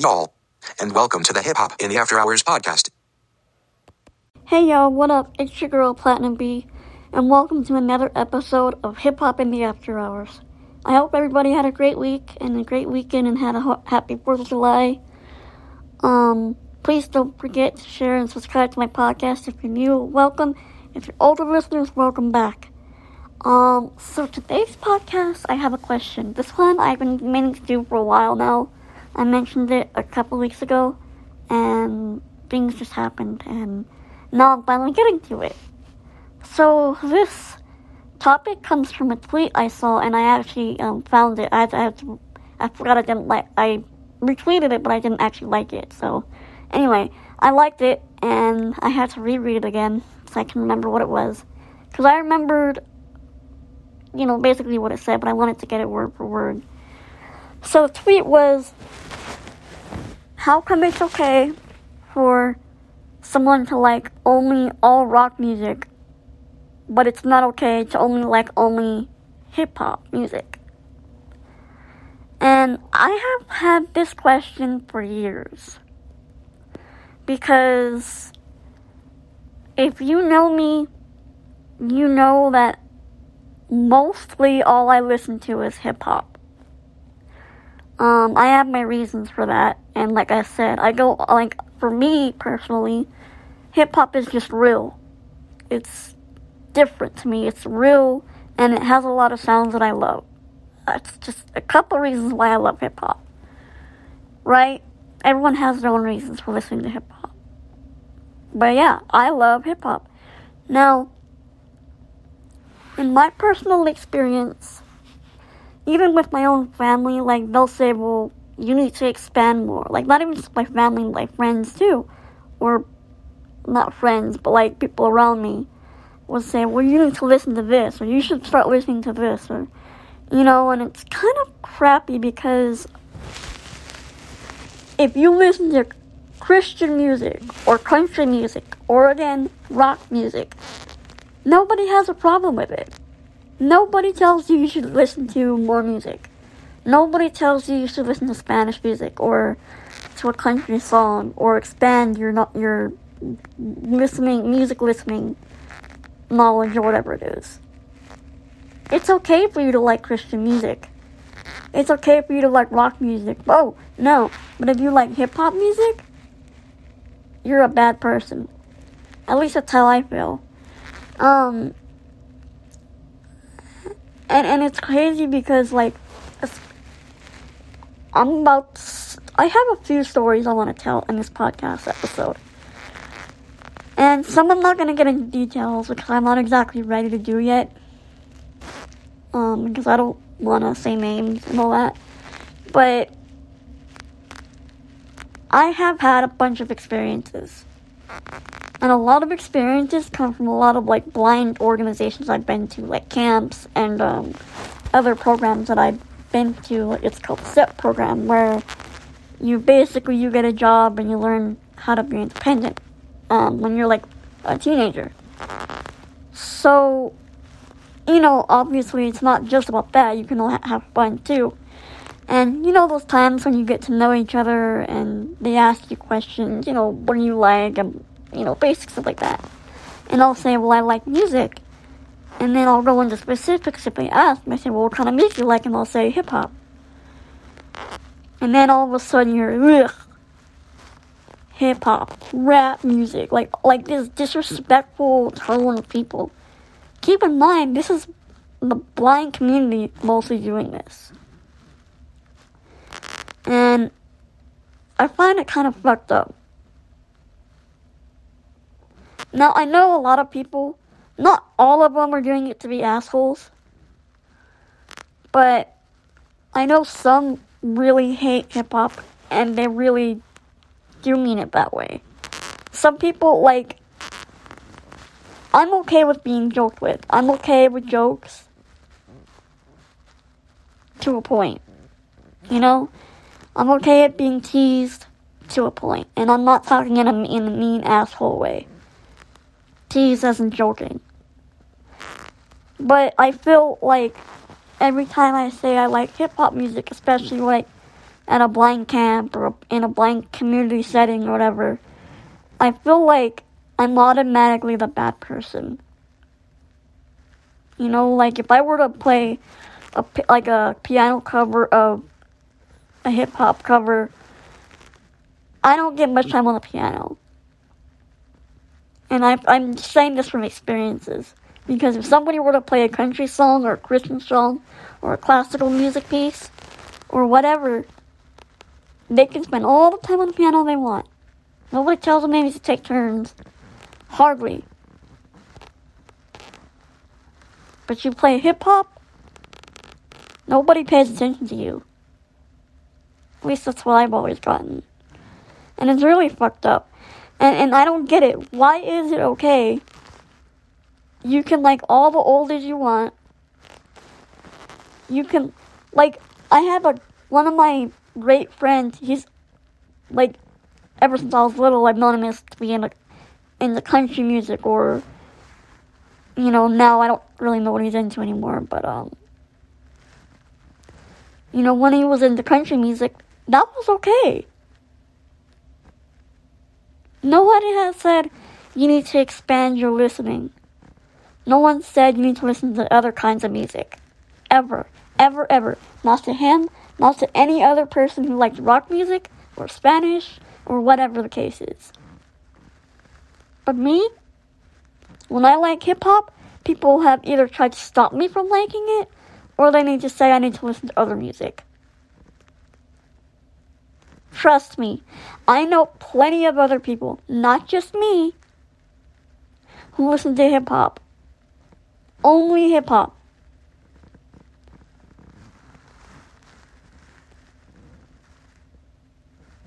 y'all. And welcome to the Hip Hop in the After Hours podcast. Hey y'all, what up? It's your girl Platinum B, and welcome to another episode of Hip Hop in the After Hours. I hope everybody had a great week and a great weekend and had a ho- happy 4th of July. Um, please don't forget to share and subscribe to my podcast if you're new. Welcome. If you're older listeners, welcome back. Um, so today's podcast, I have a question. This one I've been meaning to do for a while now. I mentioned it a couple weeks ago, and things just happened, and now I'm finally getting to it. So this topic comes from a tweet I saw, and I actually um, found it. I, I, I forgot I didn't like. I retweeted it, but I didn't actually like it. So anyway, I liked it, and I had to reread it again so I can remember what it was, because I remembered you know, basically what it said, but I wanted to get it word for word. So the tweet was How come it's okay for someone to like only all rock music, but it's not okay to only like only hip hop music? And I have had this question for years. Because if you know me, you know that mostly all I listen to is hip hop. Um, I have my reasons for that, and like I said, I go like for me personally, hip hop is just real. It's different to me. It's real, and it has a lot of sounds that I love. That's just a couple reasons why I love hip hop. Right? Everyone has their own reasons for listening to hip hop. But yeah, I love hip hop. Now, in my personal experience, even with my own family, like they'll say, well, you need to expand more. Like, not even just my family, my friends too. Or not friends, but like people around me will say, well, you need to listen to this, or you should start listening to this, or, you know, and it's kind of crappy because if you listen to Christian music, or country music, or again, rock music, Nobody has a problem with it. Nobody tells you you should listen to more music. Nobody tells you you should listen to Spanish music or to a country song or expand your not your listening music listening knowledge or whatever it is. It's okay for you to like Christian music. It's okay for you to like rock music. Oh, no. But if you like hip hop music, you're a bad person. At least that's how I feel. Um, and and it's crazy because like I'm about. To, I have a few stories I want to tell in this podcast episode. And some I'm not gonna get into details because I'm not exactly ready to do yet. Um, because I don't wanna say names and all that. But I have had a bunch of experiences. And a lot of experiences come from a lot of like blind organizations I've been to, like camps and um, other programs that I've been to. It's called SEP program, where you basically you get a job and you learn how to be independent um, when you're like a teenager. So, you know, obviously it's not just about that. You can have fun too. And you know those times when you get to know each other and they ask you questions, you know, what do you like and you know, basic stuff like that. And I'll say, well, I like music. And then I'll go into specifics if they ask. I say, well, what kind of music you like? And I'll say hip hop. And then all of a sudden you're, ugh, hip hop, rap music, like like this disrespectful tone of people. Keep in mind, this is the blind community mostly doing this. And I find it kind of fucked up. Now, I know a lot of people, not all of them are doing it to be assholes, but I know some really hate hip hop and they really do mean it that way. Some people, like, I'm okay with being joked with. I'm okay with jokes to a point. You know? I'm okay at being teased to a point, and I'm not talking in a, in a mean asshole way. Tease isn't joking. But I feel like every time I say I like hip hop music, especially like at a blind camp or in a blind community setting or whatever, I feel like I'm automatically the bad person. You know, like if I were to play a like a piano cover of a hip hop cover, I don't get much time on the piano. And I, I'm saying this from experiences. Because if somebody were to play a country song or a Christian song or a classical music piece or whatever, they can spend all the time on the piano they want. Nobody tells them need to take turns. Hardly. But you play hip hop, nobody pays attention to you. At least that's what I've always gotten. And it's really fucked up. And, and I don't get it. Why is it okay? You can like all the oldies you want. You can, like, I have a, one of my great friends, he's, like, ever since I was little, I've known him as to be in the, in the country music or, you know, now I don't really know what he's into anymore, but, um, you know, when he was into country music, that was okay. Nobody has said you need to expand your listening. No one said you need to listen to other kinds of music. Ever. Ever, ever. Not to him, not to any other person who likes rock music, or Spanish, or whatever the case is. But me, when I like hip hop, people have either tried to stop me from liking it, or they need to say I need to listen to other music. Trust me, I know plenty of other people, not just me, who listen to hip hop. Only hip hop.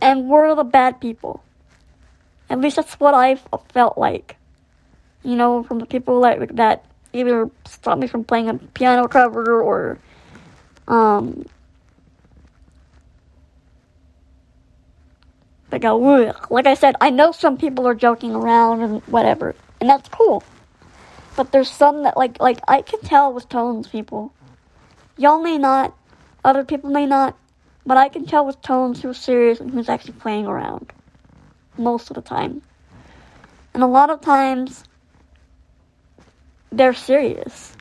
And we're the bad people. At least that's what I felt like. You know, from the people like that either stop me from playing a piano cover or um Like, go, ugh. Like I said, I know some people are joking around and whatever, and that's cool. But there's some that like like I can tell with tones, people. Y'all may not, other people may not, but I can tell with tones who's serious and who's actually playing around. Most of the time. And a lot of times they're serious.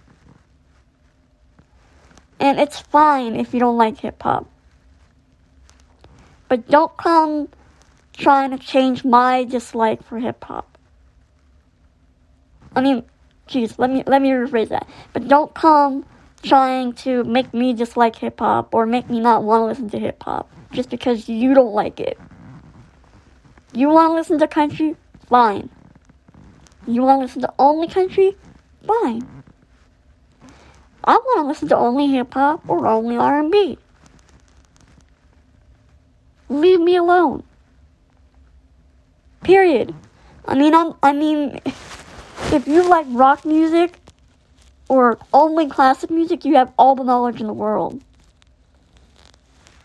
And it's fine if you don't like hip hop. But don't come trying to change my dislike for hip hop. I mean, jeez, let me let me rephrase that. But don't come trying to make me dislike hip hop or make me not want to listen to hip hop just because you don't like it. You want to listen to country? Fine. You want to listen to only country? Fine. I want to listen to only hip hop or only R&B. Leave me alone. Period. I mean, I'm, I mean, if you like rock music or only classic music, you have all the knowledge in the world.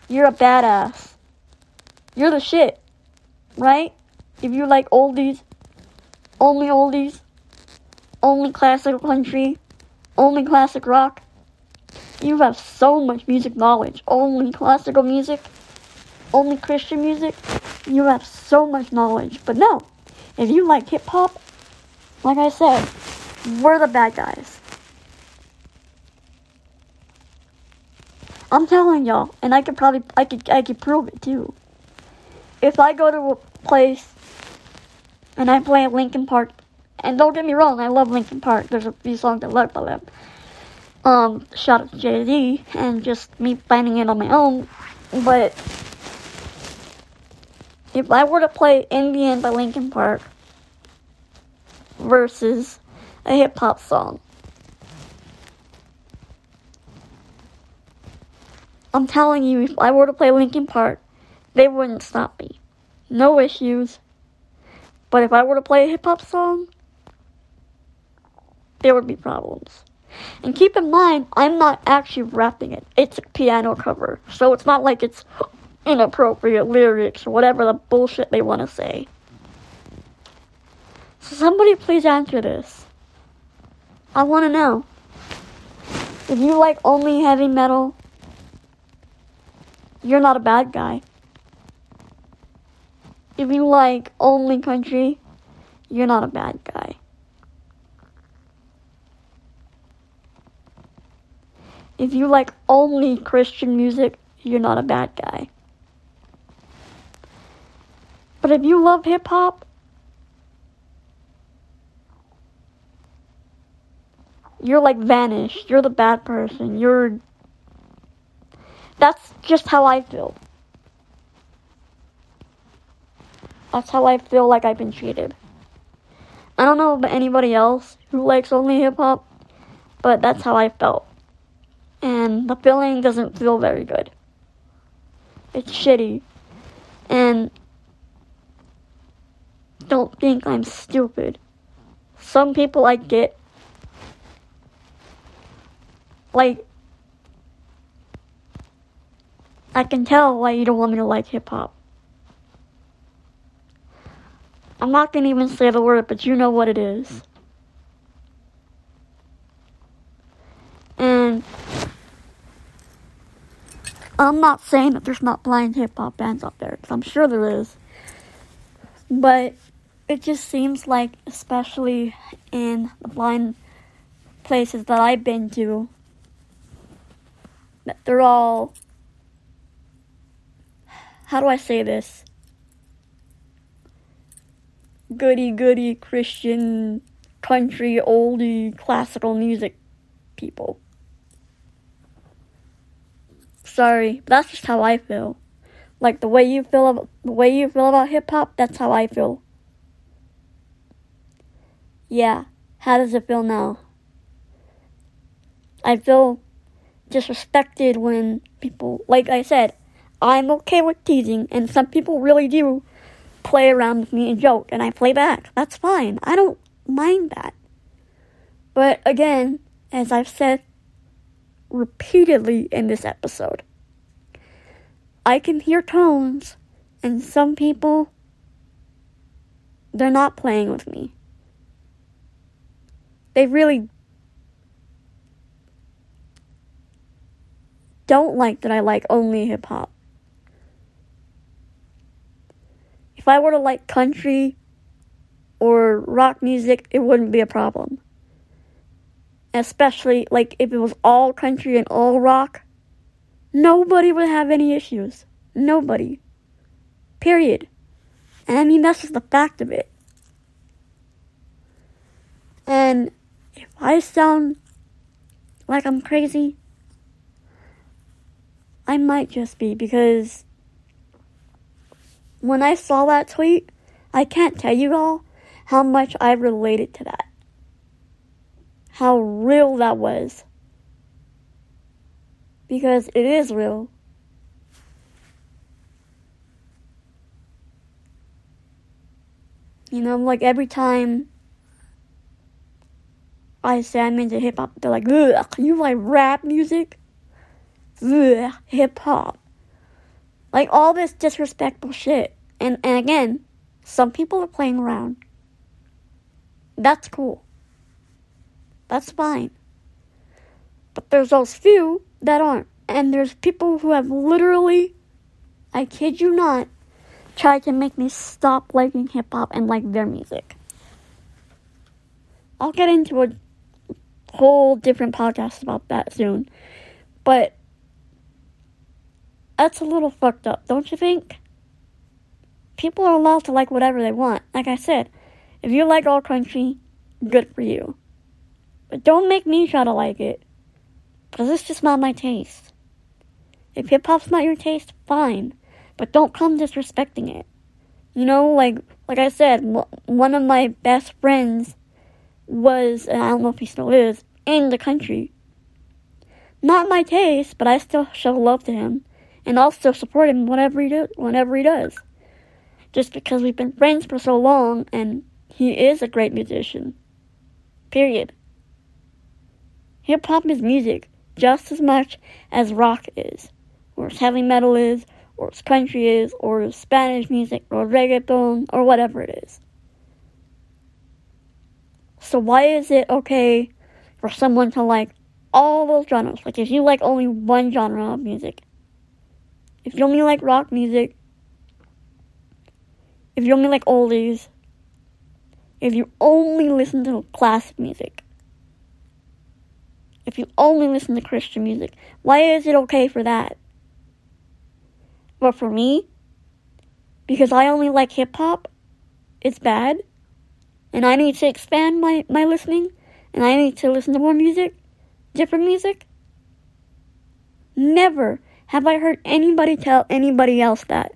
You're a badass. You're the shit, right? If you like oldies, only oldies, only classic country, only classic rock, you have so much music knowledge. Only classical music, only Christian music, you have so much knowledge. But no, if you like hip hop, like I said, we're the bad guys. I'm telling y'all, and I could probably, I could, I could prove it too. If I go to a place and I play Linkin Park, and don't get me wrong, I love Linkin Park. There's a few songs I love by them. Um, shout out to Z, and just me finding it on my own. But if I were to play In the End by Linkin Park versus a hip hop song, I'm telling you, if I were to play Linkin Park, they wouldn't stop me. No issues. But if I were to play a hip hop song, there would be problems. And keep in mind, I'm not actually rapping it. It's a piano cover. So it's not like it's inappropriate lyrics or whatever the bullshit they want to say. So somebody please answer this. I want to know. If you like only heavy metal, you're not a bad guy. If you like only country, you're not a bad guy. If you like only Christian music, you're not a bad guy. But if you love hip hop, you're like vanished. You're the bad person. You're. That's just how I feel. That's how I feel like I've been treated. I don't know about anybody else who likes only hip hop, but that's how I felt. And the feeling doesn't feel very good. It's shitty. And don't think I'm stupid. Some people I get like I can tell why you don't want me to like hip hop. I'm not gonna even say the word, but you know what it is. And I'm not saying that there's not blind hip hop bands out there, because I'm sure there is. But it just seems like, especially in the blind places that I've been to, that they're all. How do I say this? Goody goody Christian, country, oldie, classical music people. Sorry, but that's just how I feel. Like the way you feel about the way you feel about hip hop, that's how I feel. Yeah, how does it feel now? I feel disrespected when people, like I said, I'm okay with teasing, and some people really do play around with me and joke, and I play back. That's fine. I don't mind that. But again, as I've said repeatedly in this episode, I can hear tones, and some people, they're not playing with me they really don't like that I like only hip hop. If I were to like country or rock music, it wouldn't be a problem. Especially like if it was all country and all rock, nobody would have any issues. Nobody. Period. And I mean that's just the fact of it. And if I sound like I'm crazy, I might just be because when I saw that tweet, I can't tell you all how much I related to that. How real that was. Because it is real. You know, like every time I say I'm into hip hop, they're like, ugh, you like rap music? Ugh, hip hop. Like all this disrespectful shit. And and again, some people are playing around. That's cool. That's fine. But there's those few that aren't. And there's people who have literally, I kid you not, tried to make me stop liking hip hop and like their music. I'll get into a whole different podcast about that soon. But that's a little fucked up, don't you think? People are allowed to like whatever they want. Like I said, if you like all country, good for you. But don't make me try to like it. Because it's just not my taste. If hip hop's not your taste, fine. But don't come disrespecting it. You know, like like I said, one of my best friends was, and I don't know if he still is, in the country. Not my taste, but I still show love to him, and I'll still support him whatever he do, whenever he does. Just because we've been friends for so long, and he is a great musician. Period. Hip hop is music just as much as rock is, or as heavy metal is, or as country is, or as Spanish music, or reggaeton, or whatever it is. So why is it okay for someone to like all those genres? Like if you like only one genre of music, if you only like rock music, if you only like oldies, if you only listen to classic music, if you only listen to Christian music, why is it okay for that? But for me, because I only like hip hop, it's bad. And I need to expand my, my listening. And I need to listen to more music, different music. Never have I heard anybody tell anybody else that.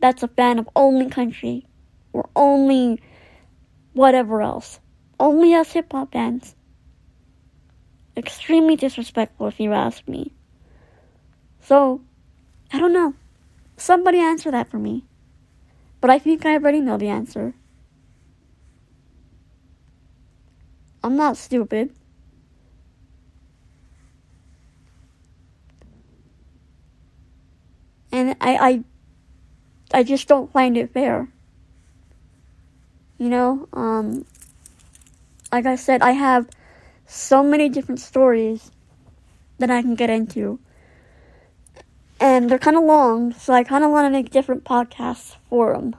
That's a fan of only country or only whatever else. Only us hip hop fans. Extremely disrespectful if you ask me. So, I don't know. Somebody answer that for me. But I think I already know the answer. I'm not stupid. And I, I, I just don't find it fair. You know, um, like I said, I have so many different stories that I can get into. And they're kind of long, so I kind of want to make different podcasts for them.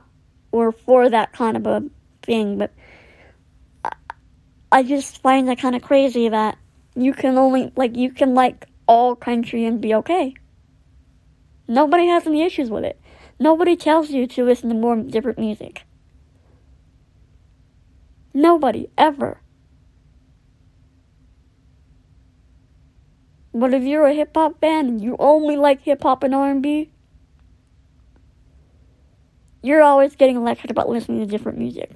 Or for that kind of a thing, but I just find that kind of crazy that you can only, like, you can like all country and be okay. Nobody has any issues with it. Nobody tells you to listen to more different music. Nobody, ever. But if you're a hip hop fan and you only like hip hop and R&B, you're always getting lectured about listening to different music.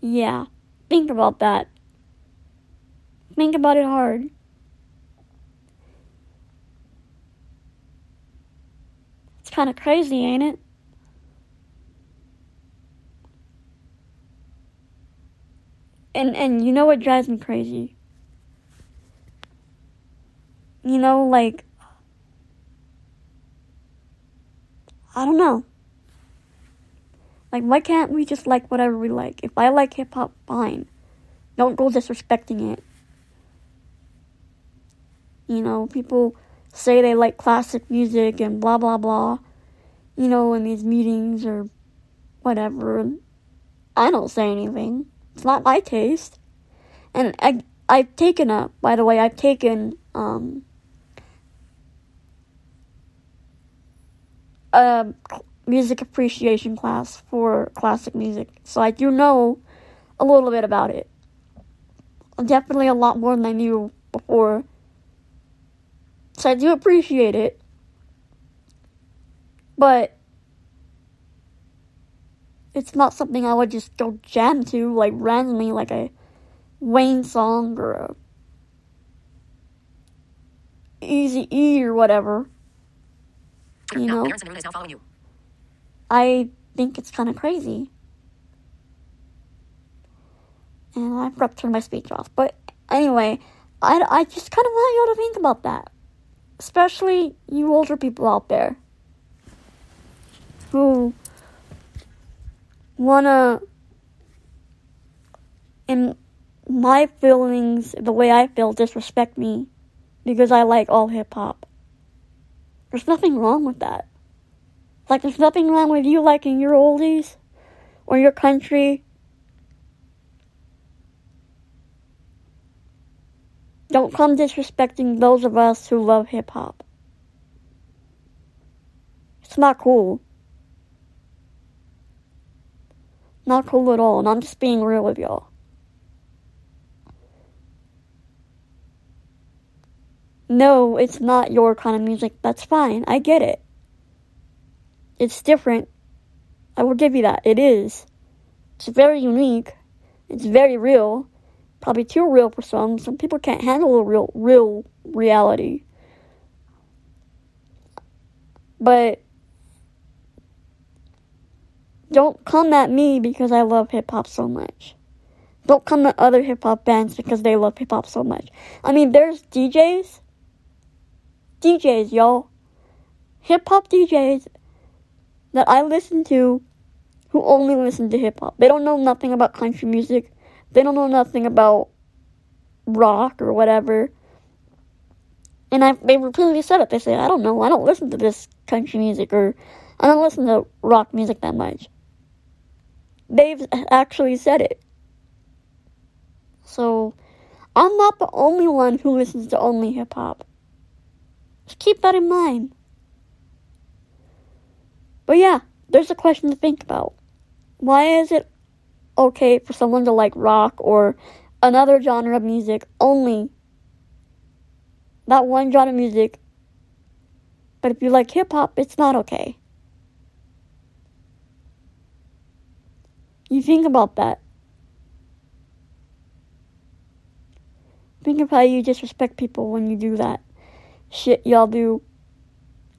Yeah. Think about that. Think about it hard. It's kind of crazy, ain't it? And and you know what drives me crazy? You know, like I don't know. Like, why can't we just like whatever we like? If I like hip hop, fine. Don't go disrespecting it. You know, people say they like classic music and blah blah blah. You know, in these meetings or whatever. I don't say anything. It's not my taste. And I I've taken a by the way, I've taken um a music appreciation class for classic music, so I do know a little bit about it. Definitely a lot more than I knew before. So I do appreciate it. But it's not something I would just go jam to like randomly like a Wayne song or a Easy E or whatever. You know? I think it's kind of crazy. And I forgot to turn my speech off. But anyway, I, I just kind of want you all to think about that. Especially you older people out there who want to, in my feelings, the way I feel, disrespect me because I like all hip hop. There's nothing wrong with that. Like, there's nothing wrong with you liking your oldies or your country. Don't come disrespecting those of us who love hip hop. It's not cool. Not cool at all, and I'm just being real with y'all. No, it's not your kind of music. That's fine. I get it. It's different. I will give you that. It is. It's very unique. It's very real. Probably too real for some. Some people can't handle real real reality. But don't come at me because I love hip hop so much. Don't come at other hip hop bands because they love hip hop so much. I mean, there's DJs. DJs, y'all. Hip hop DJs that I listen to who only listen to hip hop. They don't know nothing about country music. They don't know nothing about rock or whatever. And I, they repeatedly said it. They say, I don't know. I don't listen to this country music or I don't listen to rock music that much. They've actually said it. So, I'm not the only one who listens to only hip hop. Just keep that in mind. But yeah, there's a question to think about. Why is it okay for someone to like rock or another genre of music only? That one genre of music. But if you like hip hop, it's not okay. You think about that. Think of how you disrespect people when you do that shit y'all do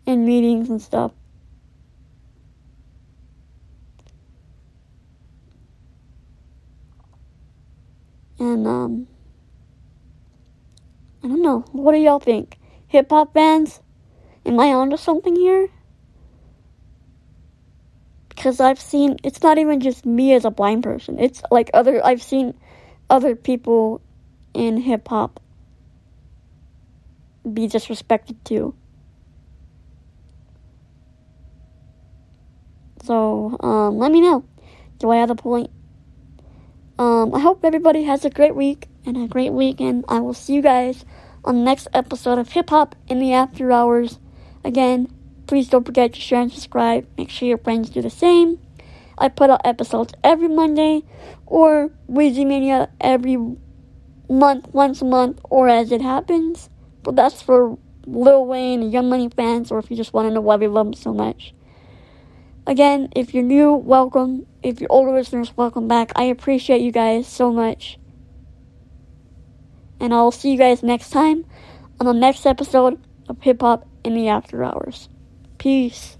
in meetings and stuff. Um, I don't know. What do y'all think? Hip hop bands? Am I onto something here? Because I've seen, it's not even just me as a blind person. It's like other, I've seen other people in hip hop be disrespected too. So, um, let me know. Do I have a point? Um, I hope everybody has a great week and a great weekend. I will see you guys on the next episode of Hip Hop in the After Hours. Again, please don't forget to share and subscribe. Make sure your friends do the same. I put out episodes every Monday or Weezy Mania every month, once a month, or as it happens. But that's for Lil Wayne and Young Money fans, or if you just want to know why we love him so much. Again, if you're new, welcome. If you're older listeners, welcome back. I appreciate you guys so much. And I'll see you guys next time on the next episode of Hip Hop in the After Hours. Peace.